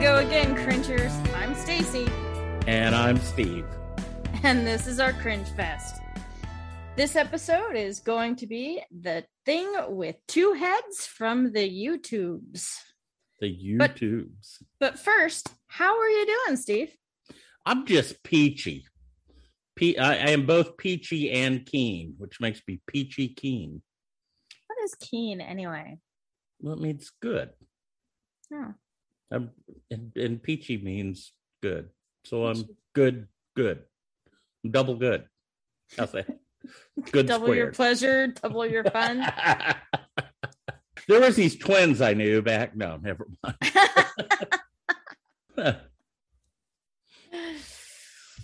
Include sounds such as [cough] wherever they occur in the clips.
go again, cringers. I'm Stacy, And I'm Steve. and this is our cringe fest. This episode is going to be the thing with two heads from the YouTubes. The But- YouTubes. But first, how are you doing, Steve? I'm just peachy. Pe- I, I am both peachy and keen, which makes me peachy keen. What is keen anyway? Well, it means good. Oh, I'm, and, and peachy means good. So I'm good, good. I'm double good. That? [laughs] Good double your pleasure, double your fun. [laughs] there was these twins I knew back. No, never mind. [laughs] How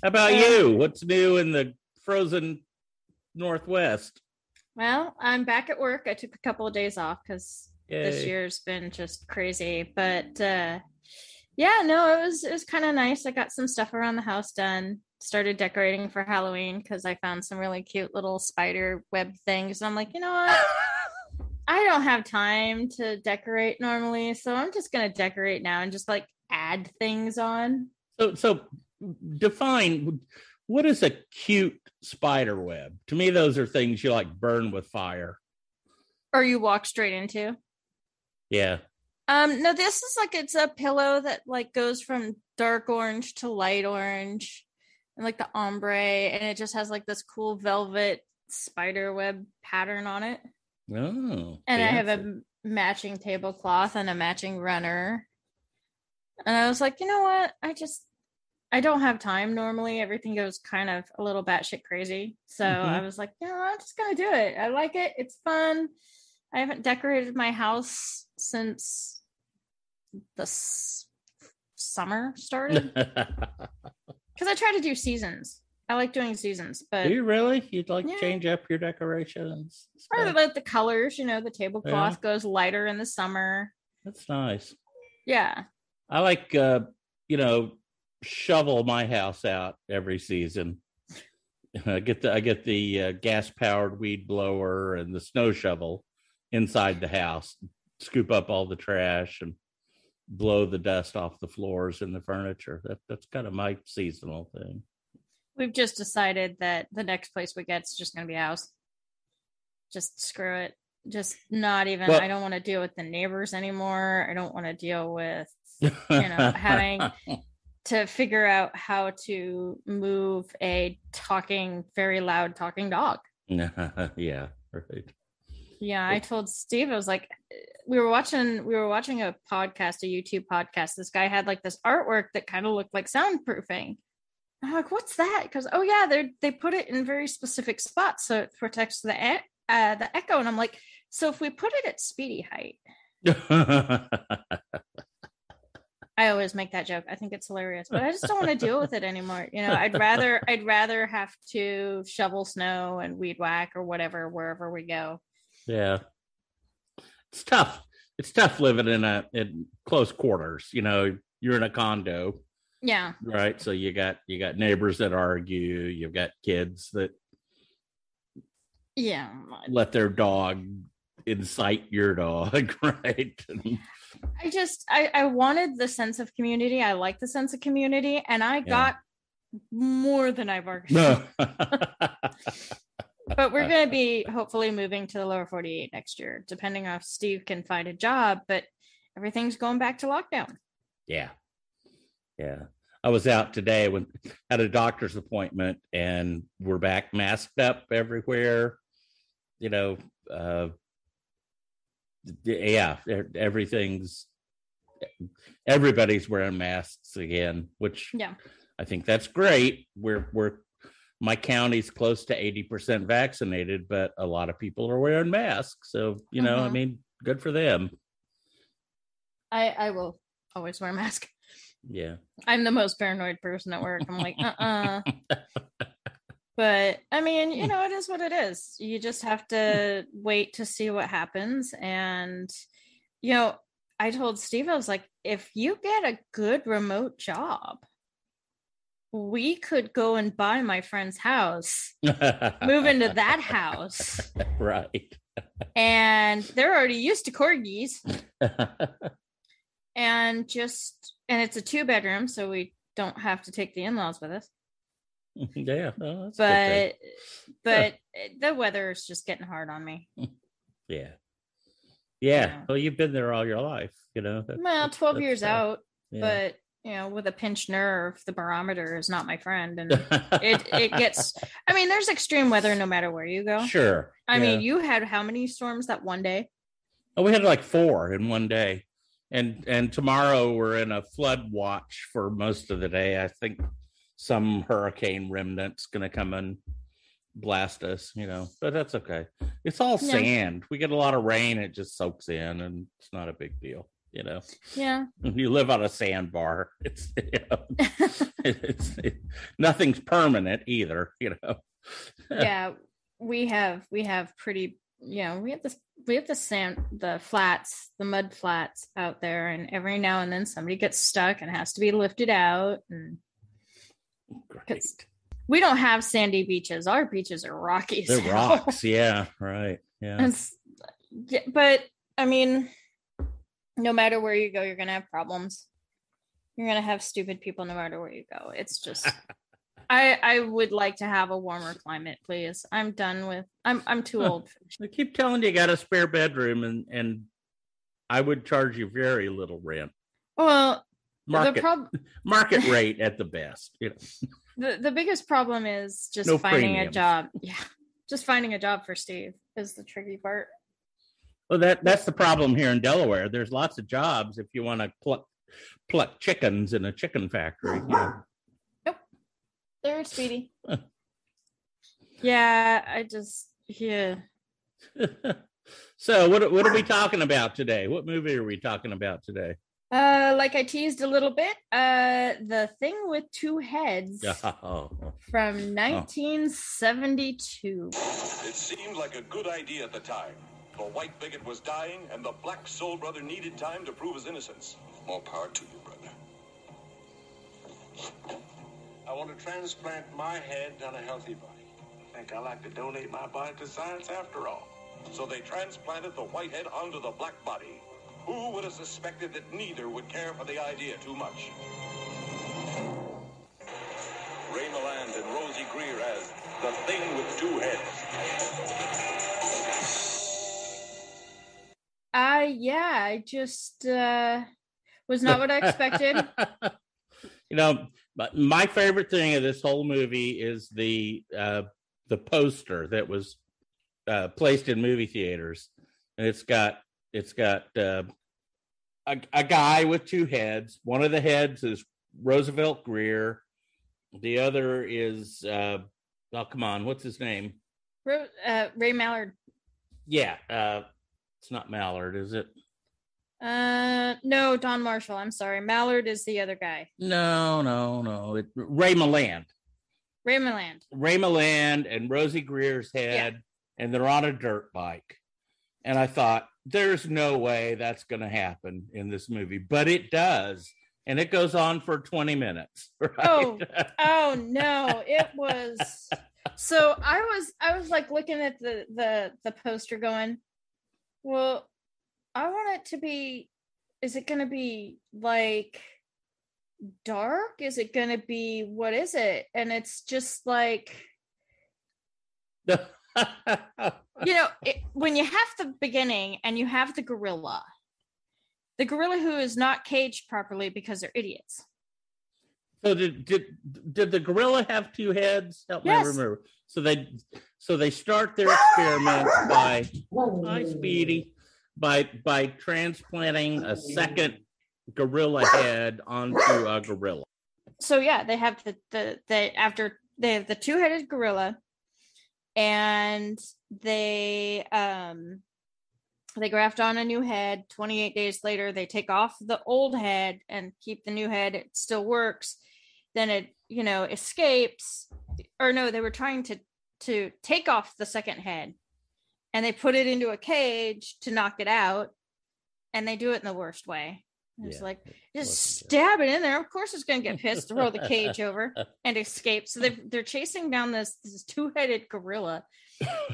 about Uh, you? What's new in the frozen Northwest? well, I'm back at work. I took a couple of days off because this year's been just crazy but uh yeah no it was it was kind of nice. I got some stuff around the house done started decorating for halloween because i found some really cute little spider web things and i'm like you know what? [laughs] I don't have time to decorate normally so i'm just gonna decorate now and just like add things on. So, so define what is a cute spider web? To me, those are things you like burn with fire. or you walk straight into Yeah. Um, no, this is like it's a pillow that like goes from dark orange to light orange and like the ombre, and it just has like this cool velvet spider web pattern on it. Oh. And I have a matching tablecloth and a matching runner. And I was like, you know what? I just I don't have time normally. Everything goes kind of a little batshit crazy. So Mhm. I was like, you know, I'm just gonna do it. I like it. It's fun. I haven't decorated my house since the s- summer started [laughs] because I try to do seasons. I like doing seasons, but Do you really? You'd like Yeah. change up your decorations? or like the colors. You know, the tablecloth goes lighter in the summer. That's nice. Yeah, I like, uh, you know, shovel my house out every season. [laughs] I get the I get the uh, gas powered weed blower and the snow shovel inside the house, scoop up all the trash and blow the dust off the floors and the furniture. That that's kind of my seasonal thing. we've just decided that the next place we get is just going to be a house. Just screw it. Just not even. Well- I don't want to deal with the neighbors anymore. I don't want to deal with you know, [laughs] having- to figure out how to move a talking, very loud talking dog. [laughs] yeah, right. Yeah, I told Steve, I was like, we were watching, we were watching a podcast, a YouTube podcast. This guy had like this artwork that kind of looked like soundproofing. I'm like, what's that? Because oh yeah, they they put it in very specific spots so it protects the uh, the echo. And I'm like, so if we put it at speedy height, [laughs] I always make that joke. I think it's hilarious, but I just don't want to deal with it anymore. You know, I'd [laughs] rather I'd rather have to shovel snow and weed whack or whatever wherever we go. Yeah. It's tough. It's tough living in a in close quarters. You know, you're in a condo, Yeah. right? So you got you got neighbors that argue, you've got kids that Yeah. let their dog incite your dog, [laughs] right? I just I, I wanted the sense of community. I like the sense of community, and I got more than I bargained. no. But we're gonna be hopefully moving to the lower 48 next year, depending on if Steve can find a job, but everything's going back to lockdown. yeah. Yeah. I was out today when had a doctor's appointment and we're back masked up everywhere. You know, uh yeah, everything's everybody's wearing masks again, which Yeah. I think that's great. We're we're my county's close to 80% vaccinated, but a lot of people are wearing masks. So, you know, I Mhm. mean, good for them. I I will always wear a mask. Yeah. I'm the most paranoid person at work. I'm like, uh uh [laughs] But I mean, you know, it is what it is. You just have to wait to see what happens. And, you know, I told Steve, I was like, if you get a good remote job, we could go and buy my friend's house, [laughs] move into that house, [laughs] right. and they're already used to corgis. [laughs] and just and it's a two bedroom, so we don't have to take the in laws with us. yeah, oh, that's a good thing. But but the weather is just getting hard on me. yeah, yeah. Yeah. Well, you've been there all your life, you know. Well, twelve that's years fair. out, Yeah. but you know, with a pinched nerve, the barometer is not my friend, and [laughs] it it gets. I mean, there's extreme weather no matter where you go. sure. I yeah. mean, you had how many storms that one day? Oh, we had like four in one day, and and tomorrow we're in a flood watch for most of the day. I think some hurricane remnant's going to come and blast us, you know, but that's okay. It's all Yeah. sand. We get a lot of rain; it just soaks in, and it's not a big deal, you know. Yeah. You live on a sandbar; [laughs] it's you know, [laughs] it's it, nothing's permanent either, you know. [laughs] yeah we have we have pretty you know we have this we have the sand the flats the mud flats out there and every now and then somebody gets stuck and has to be lifted out and we don't have sandy beaches our beaches are rocky They're so- rocks, yeah, right, yeah. It's- yeah, but i mean no matter where you go you're gonna have problems. You're gonna have stupid people no matter where you go. It's just [laughs] i i would like to have a warmer climate please. I'm done with i'm i'm too Huh. old I keep telling you, you got a spare bedroom, and and I would charge you very little rent, well the market prob [laughs] market rate at the best. You know, [laughs] the, the biggest problem is just No finding a job. Yeah. Just finding a job for steve is the tricky part well, that that's the problem here in Delaware. There's lots of jobs if you want to pluck pluck chickens in a chicken factory. You know. there's [laughs] speedy yeah i just yeah [laughs] so what what are we talking about today? What movie are we talking about today? uh like i teased a little bit uh the thing with two heads [laughs] Oh, from 1972 It seemed like a good idea at the time. The white bigot was dying, and the black soul brother needed time to prove his innocence. More power to you, brother. I want to transplant my head on a healthy body. I think I like to donate my body to science after all. So they transplanted the white head onto the black body. Who would have suspected that neither would care for the idea too much? Ray Milland and Rosey Grier as The Thing with Two Heads. Yeah i just uh was not what i expected [laughs] you know, but my favorite thing of this whole movie is the uh, the poster that was uh, placed in movie theaters, and it's got it's got uh, a, a guy with two heads. One of the heads is Roosevelt Grier. The other is uh, oh come on, what's his name? Ro- uh, ray mallard Yeah, uh, it's not Mallard, is it? uh no don marshall i'm sorry mallard is the other guy No, no, no. It, Ray Milland. ray milland Ray Milland and Rosey Grier's head, and they're on a dirt bike. And I thought, there's no way that's going to happen in this movie, but it does. And it goes on for 20 minutes. [laughs] Right? Oh. oh no it was [laughs] so i was i was like looking at the the the poster going well i want it to be is it going to be like dark is it going to be what is it and it's just like [laughs] you know it, when you have the beginning and you have the gorilla the gorilla who is not caged properly because they're idiots so did, did did the gorilla have two heads? Help Yes. me remember. So they so they start their experiments by hi Speedy. By by transplanting a second gorilla head onto a gorilla. so yeah they have the the they after they have the two-headed gorilla and they um they graft on a new head. 28 days later they take off the old head and keep the new head. It still works. Then it you know escapes. Or no they were trying to to take off the second head and they put it into a cage to knock it out and they do it in the worst way it's Yeah, like just good. stab it in there. Of course, it's going to get pissed, throw the cage [laughs] over, and escape. So they they're chasing down this this two headed gorilla,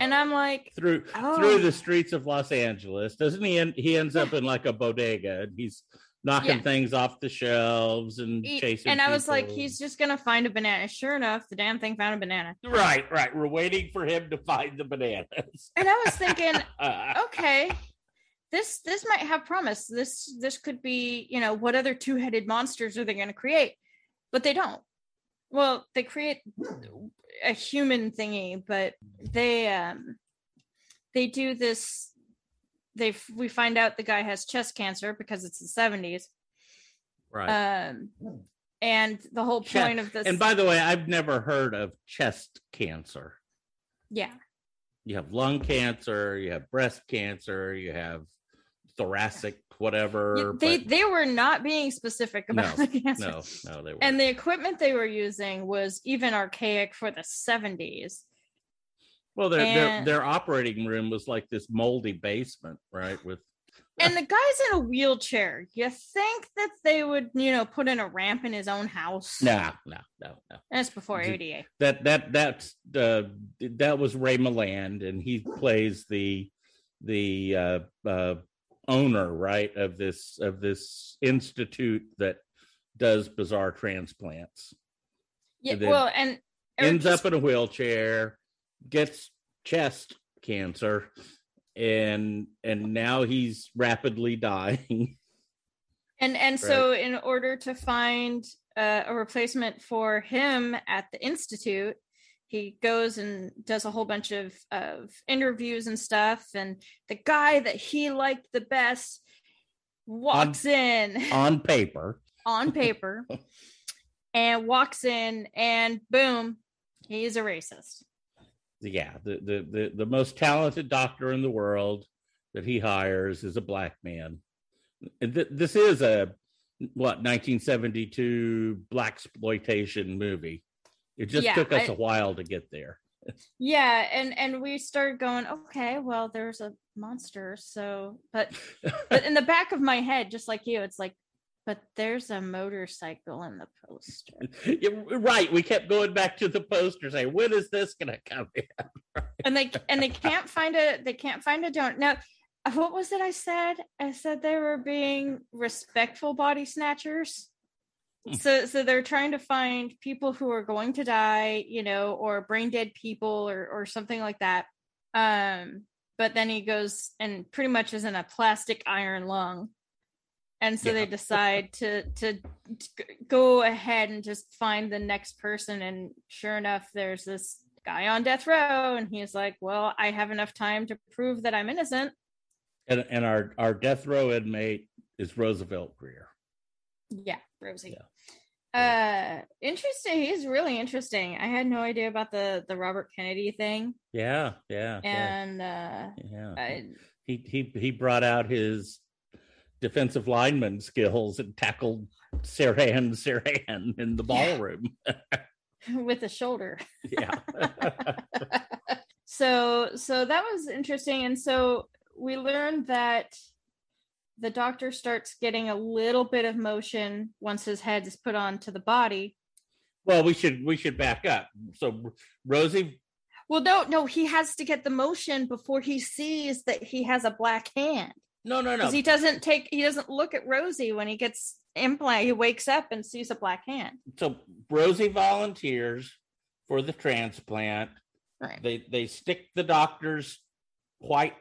and I'm like, through Oh. through the streets of Los Angeles. Doesn't he? End, he ends up in like a bodega, and he's knocking Yeah. things off the shelves and He- chasing. and I was like, he's just gonna find a banana. Sure enough, the damn thing found a banana. right, right. We're waiting for him to find the bananas. And I was thinking, [laughs] okay, this this might have promise. This this could be, you know, what other two-headed monsters are they gonna create? But they don't. Well, they create a human thingy, but they um they do this they we find out the guy has chest cancer because it's the 70s right. um and the whole Che- point of this and by the way, I've never heard of chest cancer. yeah You have lung cancer, you have breast cancer, you have thoracic, whatever. Y- they but they were not being specific about No, [laughs] the cancer no, no, they were. and the equipment they were using was even archaic for the 70s well, their, their and- their operating room was like this moldy basement, right? With and the guy's in a wheelchair you think that they would you know put in a ramp in his own house no, no, no, no. that's before ada that that that's uh, that was Ray Milland, and he plays the the uh, uh, owner, right, of this of this institute that does bizarre transplants. yeah and well and Ends just- up in a wheelchair, gets chest cancer, and and now he's rapidly dying. [laughs] and and so in order to find uh, a replacement for him at the institute he goes and does a whole bunch of of interviews and stuff. And the guy that he liked the best walks in. on [laughs] paper. on paper. [laughs] And walks in and boom he's a racist yeah the, the the the most talented doctor in the world that he hires is a black man. This is a what 1972 black exploitation movie. It just Yeah, took us I- a while to get there. Yeah and and we started going okay well there's a monster so but but in the back of my head just like you it's like but there's a motorcycle in the poster. [laughs] Yeah, right we kept going back to the poster saying when is this gonna come in? [laughs] And they and they can't find a they can't find a donor now what was it i said? I said they were being respectful body snatchers. Hmm. so so they're trying to find people who are going to die you know or brain dead people or or something like that. Um but then he goes and pretty much is in a plastic iron lung and so they decide to, to to go ahead and just find the next person. And sure enough there's this guy on death row and he's like well i have enough time to prove that i'm innocent. And, and our our death row inmate is roosevelt grier. Yeah rosie. Uh interesting. He's really interesting. I had no idea about the the robert kennedy thing. Yeah yeah yeah, and uh yeah. I, he he he brought out his defensive lineman skills and tackled Sirhan Sirhan in the ballroom. [laughs] with a shoulder Yeah. [laughs] so so that was interesting and so we learned that the doctor starts getting a little bit of motion once his head is put onto the body well, we should we should back up. So Rosie, well no no he has to get the motion before he sees that he has a black hand no, no, no. because he doesn't take he doesn't look at rosie when he gets implant he wakes up and sees a black hand So Rosie volunteers for the transplant. right They they stick the doctor's white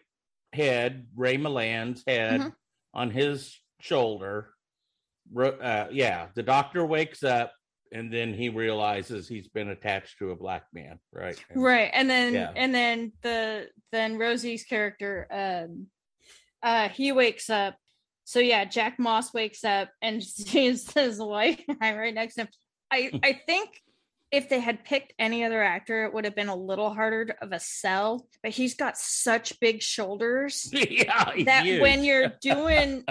head, Ray Milland's head, Mhm. on his shoulder. Uh, yeah, the doctor wakes up and then he realizes he's been attached to a black man, right? And- right and then Yeah. and then the then rosie's character um uh he wakes up. So yeah jack moss wakes up and [laughs] sees his wife right next to him. I i think if they had picked any other actor it would have been a little harder of a sell but he's got such big shoulders [laughs] yeah, that huge. when you're [laughs] doing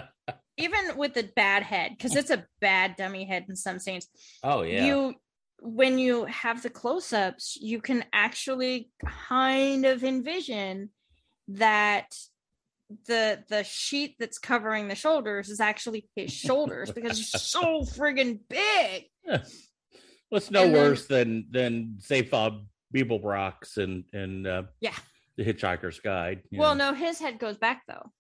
even with the bad head because it's a bad dummy head in some scenes oh yeah, you when you have the close-ups you can actually kind of envision that the the sheet that's covering the shoulders is actually his shoulders because he's [laughs] so friggin' big what's no and then- worse than than Bob Beeblebrox and and uh, Yeah. the Hitchhiker's Guide. well know. no his head goes back though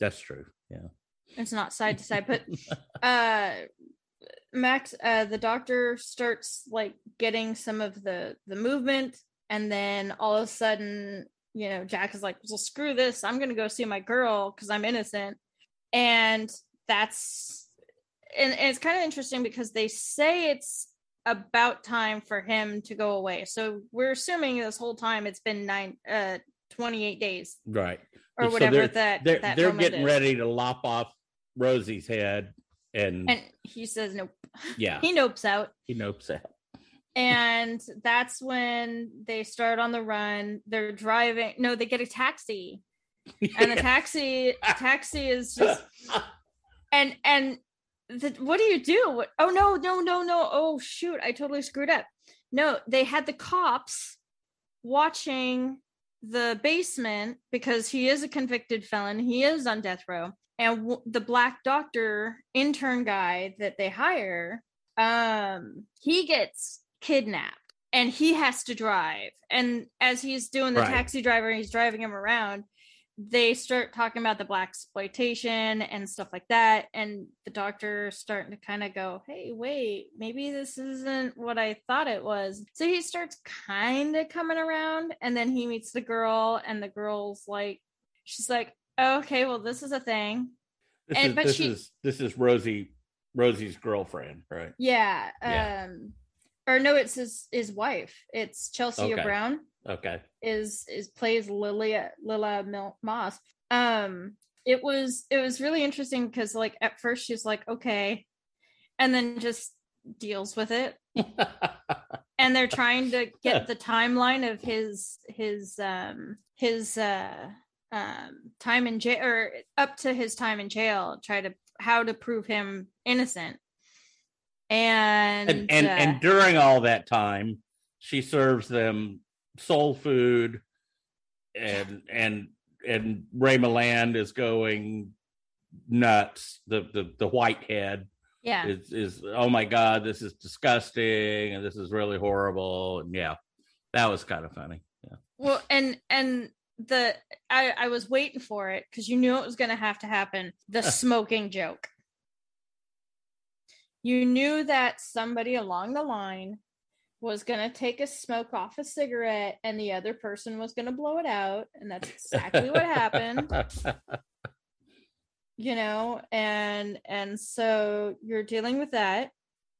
that's true. Yeah, It's not side to side, but [laughs] uh Max uh the doctor starts like getting some of the the movement and then all of a sudden, you know, Jack is like, "Well, screw this. I'm going to go see my girl cuz I'm innocent." And that's and, and it's kind of interesting because they say it's about time for him to go away. So we're assuming this whole time it's been nine uh 28 days Right. or So whatever they're, that they're, that they're getting is. ready to lop off Rosie's head, and, and he says nope yeah, [laughs] he nopes out he nopes out. And that's when they start on the run. They're driving no they get a taxi. And the [laughs] taxi [laughs] taxi is just and and the, what do you do? What, oh no no no no. Oh shoot i totally screwed up. No they had the cops watching the basement because he is a convicted felon. He is on death row. And w- the black doctor intern guy that they hire um he gets kidnapped and he has to drive and as he's doing the Right. taxi driver he's driving him around they start talking about the black exploitation and stuff like that and the doctor starting to kind of go hey wait maybe this isn't what i thought it was so he starts kind of coming around and then he meets the girl and the girl's like she's like okay well this is a thing This And- is but this she- is this is Rosie Rosie's girlfriend, right? yeah Yeah. um or no it's his his wife it's chelsea Okay. brown Okay. is is plays Lilia Lila Mil- Moss. Um, it was it was really interesting because like at first she's like okay, and then just deals with it, [laughs] and they're trying to get [laughs] the timeline of his his um his uh um time in jail or up to his time in jail, try to how to prove him innocent. And and and, uh, and during all that time, she serves them soul food, and and and Ray Milland is going nuts. The the the white head yeah, is is oh my god, this is disgusting, and this is really horrible, and yeah, that was kind of funny. Yeah. Well, and and the I I was waiting for it because you knew it was going to have to happen. The [laughs] smoking joke. You knew that somebody along the line was going to take a smoke off a cigarette and the other person was going to blow it out and that's exactly what happened. [laughs] You know and and so you're dealing with that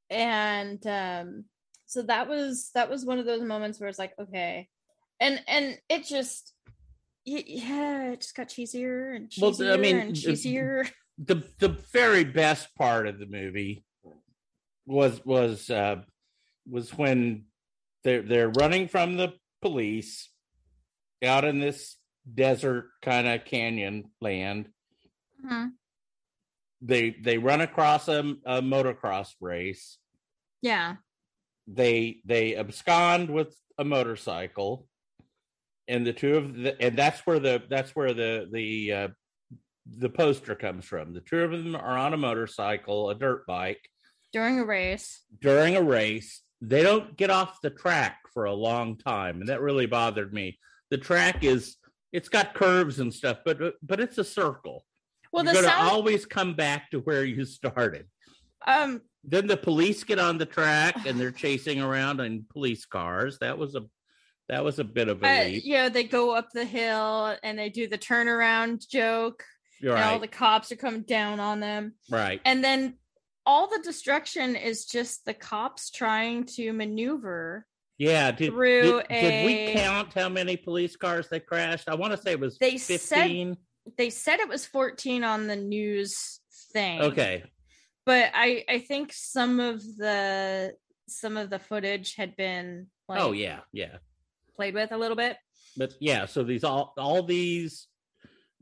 and um so that was that was one of those moments where it's like okay. And and it just yeah it just got cheesier and Well, cheesier I mean, and cheesier. the the very best part of the movie was was uh was when they're they're running from the police out in this desert kind of canyon land. Mhm. they they run across a, a motocross race. Yeah. They they abscond with a motorcycle. And the two of the and that's where the that's where the the uh the poster comes from. The two of them are on a motorcycle a dirt bike during a race. During a race they don't get off the track for a long time and that really bothered me. The track is it's got curves and stuff but but it's a circle. Well you're going to sound always come back to where you started. Um then the police get on the track [sighs] and they're chasing around in police cars. That was a that was a bit of a uh, leap. you they go up the hill and they do the turnaround joke. You're and all right. the cops are coming down on them. Right. And then all the destruction is just the cops trying to maneuver yeah did, through did, did we count how many police cars they crashed? I want to say it was They said- they said it was 14 on the news thing. Okay. But i i think some of the some of the footage had been like oh yeah yeah. played with a little bit. But yeah so these all all these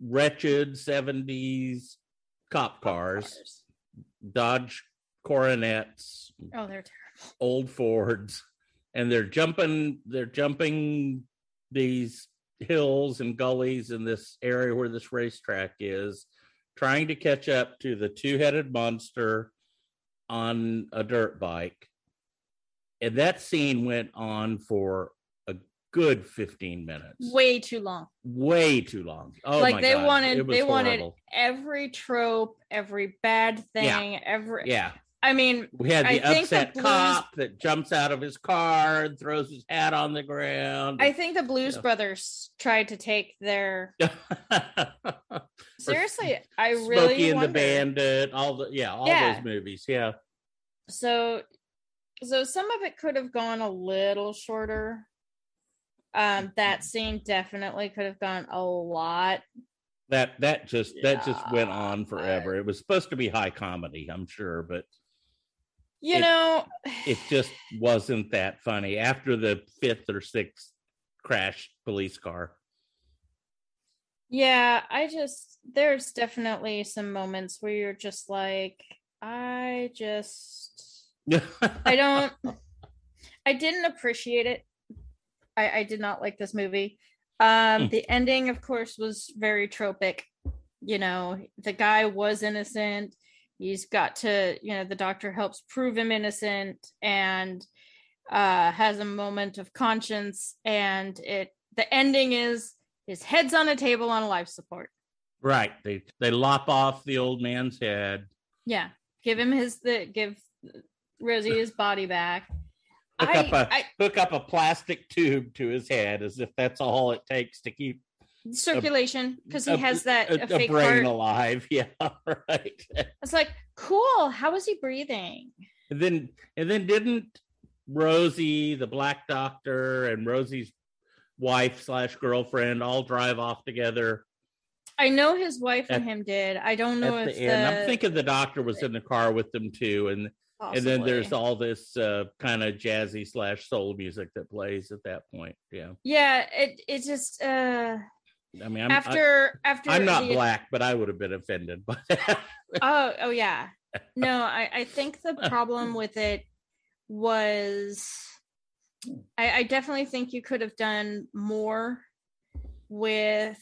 wretched 70s cop cars dodge coronets oh they're terrible. old fords and they're jumping they're jumping these hills and gullies in this area where this racetrack is trying to catch up to the two-headed monster on a dirt bike. And that scene went on for good 15 minutes. way too long. Way too long. Oh like my they God. wanted they wanted every trope, every bad Yeah. thing, every Yeah. I mean, We had I the the upset Blues- cop that jumps out of his car and throws his hat on the ground. I think the Blues Yeah. Brothers tried to take their [laughs] seriously, I Smokey really and wonder. the Bandit, all the yeah, all Yeah. those movies. Yeah. So so some of it could have gone a little shorter. Um that scene definitely could have gone a lot. That that just that just went on forever. It was supposed to be high comedy, I'm sure, but You It- know, it [sighs] just wasn't that funny after the fifth or sixth crash police car. Yeah, I just there's definitely some moments where you're just like, I just [laughs] I don't I didn't appreciate it. I I did not like this movie. Um Hmm. the ending of course was very tropic. You know, the guy was innocent. He's got to, you know, the doctor helps prove him innocent and uh has a moment of conscience and it the ending is his head's on a table on a life support. right. They they lop off the old man's head. Yeah, give him his the give Rosie his body back. Hook I, up a I hook up a plastic tube to his head as if that's all it takes to keep circulation because he has that a, a, a fake brain heart. alive. [laughs] Yeah, right. It's like cool. How is he breathing? And then and then didn't Rosie, the black doctor, and Rosie's wife slash girlfriend all drive off together I know his wife and him did. I don't know at if the the. I'm thinking the doctor was in the car with them too, and and then there's all this uh, kind of jazzy slash soul music that plays at that point. Yeah, yeah. It it just uh I mean, I'm, after after I, am not the- black, but I would have been offended by [laughs] that. Oh oh yeah. No, I I think the [laughs] problem with it was I, I definitely think you could have done more with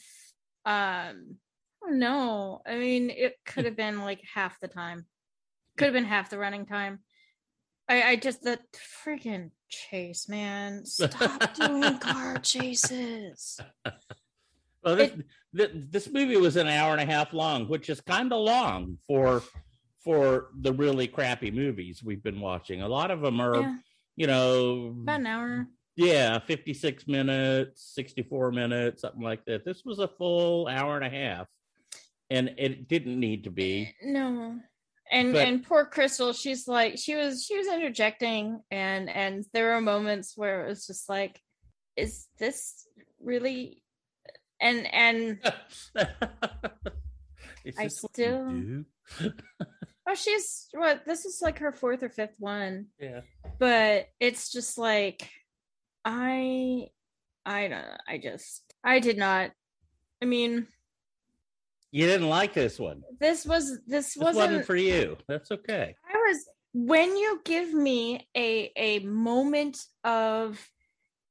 um I don't know. I mean, it could have been like half the time. Could have been half the running time. I, I just the freaking chase, man. Stop [laughs] doing car chases. [laughs] Well, this, th- this movie was an hour and a half long, which is kind of long for for the really crappy movies we've been watching. A lot of them are, Yeah, you know, about an hour. yeah, 56 minutes, 64 minutes, something like that. This was a full hour and a half. And it didn't need to be. Uh, no. And But- and poor Crystal, she's like she was she was interjecting and and there were moments where it was just like, is this really and and [laughs] I this what you still- [laughs] oh she's what this is like her fourth or fifth one. yeah. But it's just like I I don't know. I just I did not I mean You didn't like this one. this was this This wasn't, wasn't for you. That's okay. I was when you give me a a moment of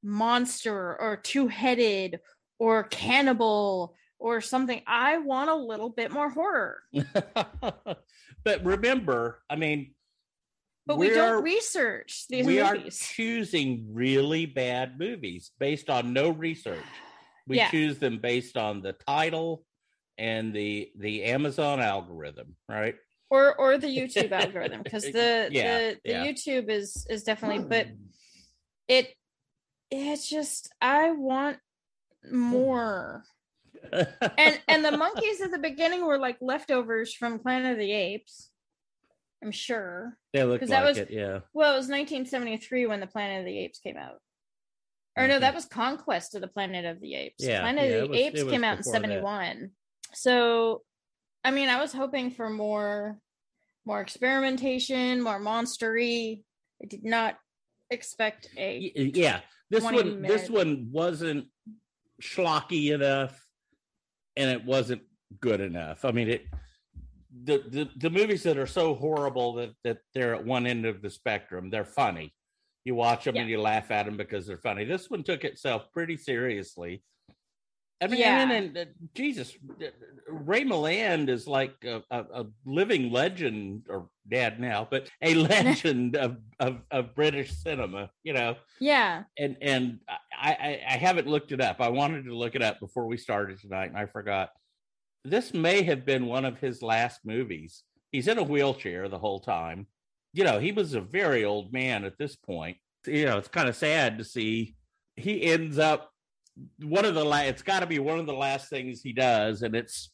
monster or two-headed or cannibal or something, I want a little bit more horror. [laughs] but remember, I mean, But we, don't are- research these we are choosing really bad movies based on no research. We Yeah. choose them based on the title and the the Amazon algorithm, right? or or the YouTube algorithm because [laughs] the Yeah, the, the yeah. YouTube is is definitely hmm. but it it's just I want more. [laughs] and and the monkeys at the beginning were like leftovers from Planet of the Apes. I'm sure. they look 'cause like that was- it, yeah. Well, it was 1973 when the Planet of the Apes came out. Or no, that mm-hmm. was Conquest of the Planet of the Apes. Yeah, Planet yeah, of the was- Apes came out in 71. So, I mean, I was hoping for more more experimentation, more monstery. I did not expect a yeah this 20 one this one wasn't schlocky enough and it wasn't good enough. I mean it the, the the movies that are so horrible that that they're at one end of the spectrum they're funny. You watch them and you laugh at them because they're funny. This one took itself pretty seriously I mean, Yeah. And uh, Jesus, uh, Ray Milland is like a, a, a living legend, or dead now, but a [laughs] legend of, of of British cinema. You know, Yeah. and and I, I I haven't looked it up. I wanted to look it up before we started tonight, and I forgot. This may have been one of his last movies. He's in a wheelchair the whole time. You know, he was a very old man at this point. You know, it's kind of sad to see he ends up one of the last. It's got to be one of the last things he does, and it's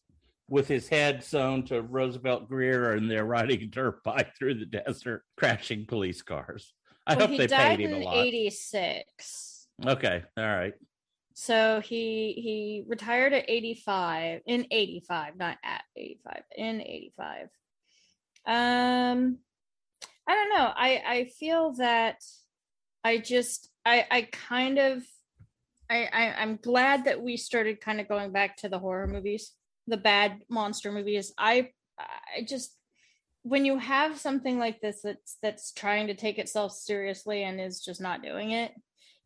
with his head sewn to Roosevelt Grier, and they're riding a dirt bike through the desert, crashing police cars. I Well, hope he they paid him a lot. 86. Okay, all right. So he he retired at 85 in 85, not at 85, in 85. Um I don't know. I I feel that I just I I kind of I, I I'm glad that we started kind of going back to the horror movies, the bad monster movies. I I just when you have something like this that's that's trying to take itself seriously and is just not doing it,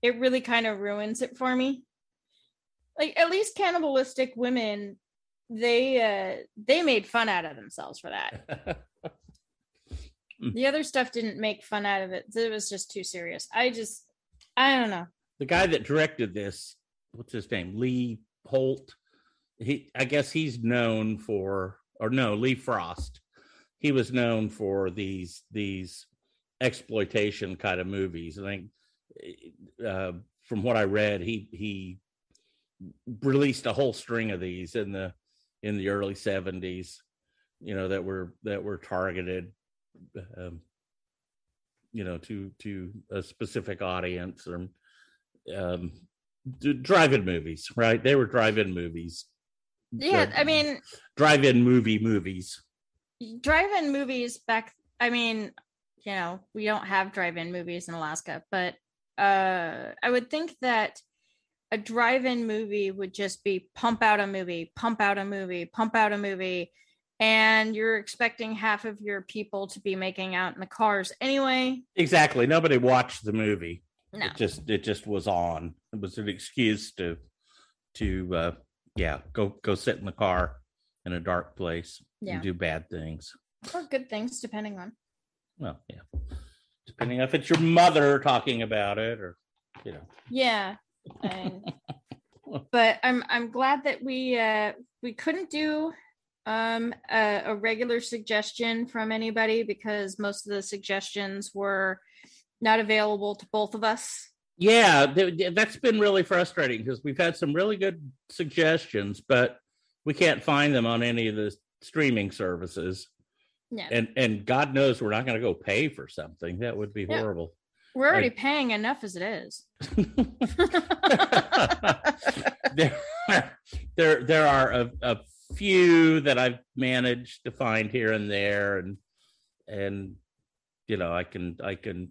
it really kind of ruins it for me. Like at least cannibalistic women, they uh they made fun out of themselves for that. [laughs] The other stuff didn't make fun out of it. It was just too serious. I just I don't know. The guy that directed this, what's his name? Lee Holt. He, I guess he's known for, or no, Lee Frost. He was known for these these exploitation kind of movies. I think, uh, from what I read, he he released a whole string of these in the in the early seventies. You know that were that were targeted, um, you know, to to a specific audience or um drive-in movies right? They were drive-in movies. Yeah, I mean drive-in movie movies. Drive-in movies back i mean you know we don't have drive-in movies in alaska but uh i would think that a drive-in movie would just be pump out a movie pump out a movie pump out a movie and you're expecting half of your people to be making out in the cars anyway. Exactly. Nobody watched the movie no. It just it just was on. It was an excuse to to uh yeah go go sit in the car in a dark place Yeah. and do bad things. Or good things depending on. Well yeah. Depending if it's your mother talking about it or you know. Yeah and, [laughs] but i'm i'm glad that we uh we couldn't do um a, a regular suggestion from anybody because most of the suggestions were not available to both of us Yeah, th- that's been really frustrating because we've had some really good suggestions, but we can't find them on any of the streaming services. yeah And and God knows we're not going to go pay for something. That would be horrible. we're already I- paying enough as it is [laughs] [laughs] there, there, there are a, a few that I've managed to find here and there, and and you know I can I can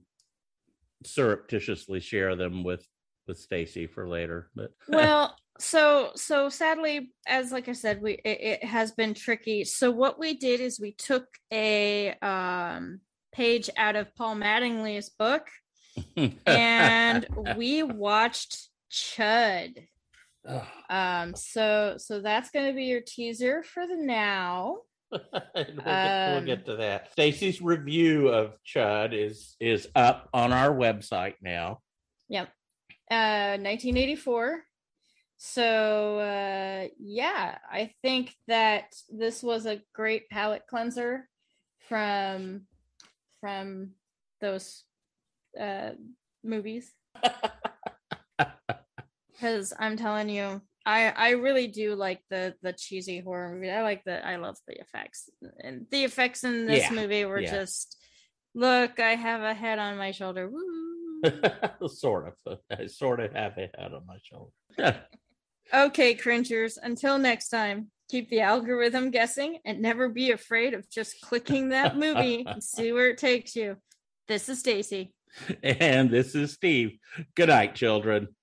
surreptitiously share them with with Stacy for later. But [laughs] well so so sadly as like i said we it, it has been tricky so what we did is we took a um page out of paul mattingly's book and we watched chud Ugh. um so so that's going to be your teaser for the now [laughs] we'll, get, we'll Um, get to that. Stacy's review of Chud is is up on our website now. Yep. Uh 1984. So uh yeah, I think that this was a great palate cleanser from from those uh movies. [laughs] Cuz I'm telling you I I really do like the the cheesy horror movie. I like the I love the effects. And the effects in this Yeah, movie were yeah. just look, I have a head on my shoulder. Woo. [laughs] sort of. [laughs] I sort of have a head on my shoulder. [laughs] Okay, cringers, until next time, keep the algorithm guessing and never be afraid of just clicking that movie and see where it takes you. This is Stacy. and this is Steve. Good night, children.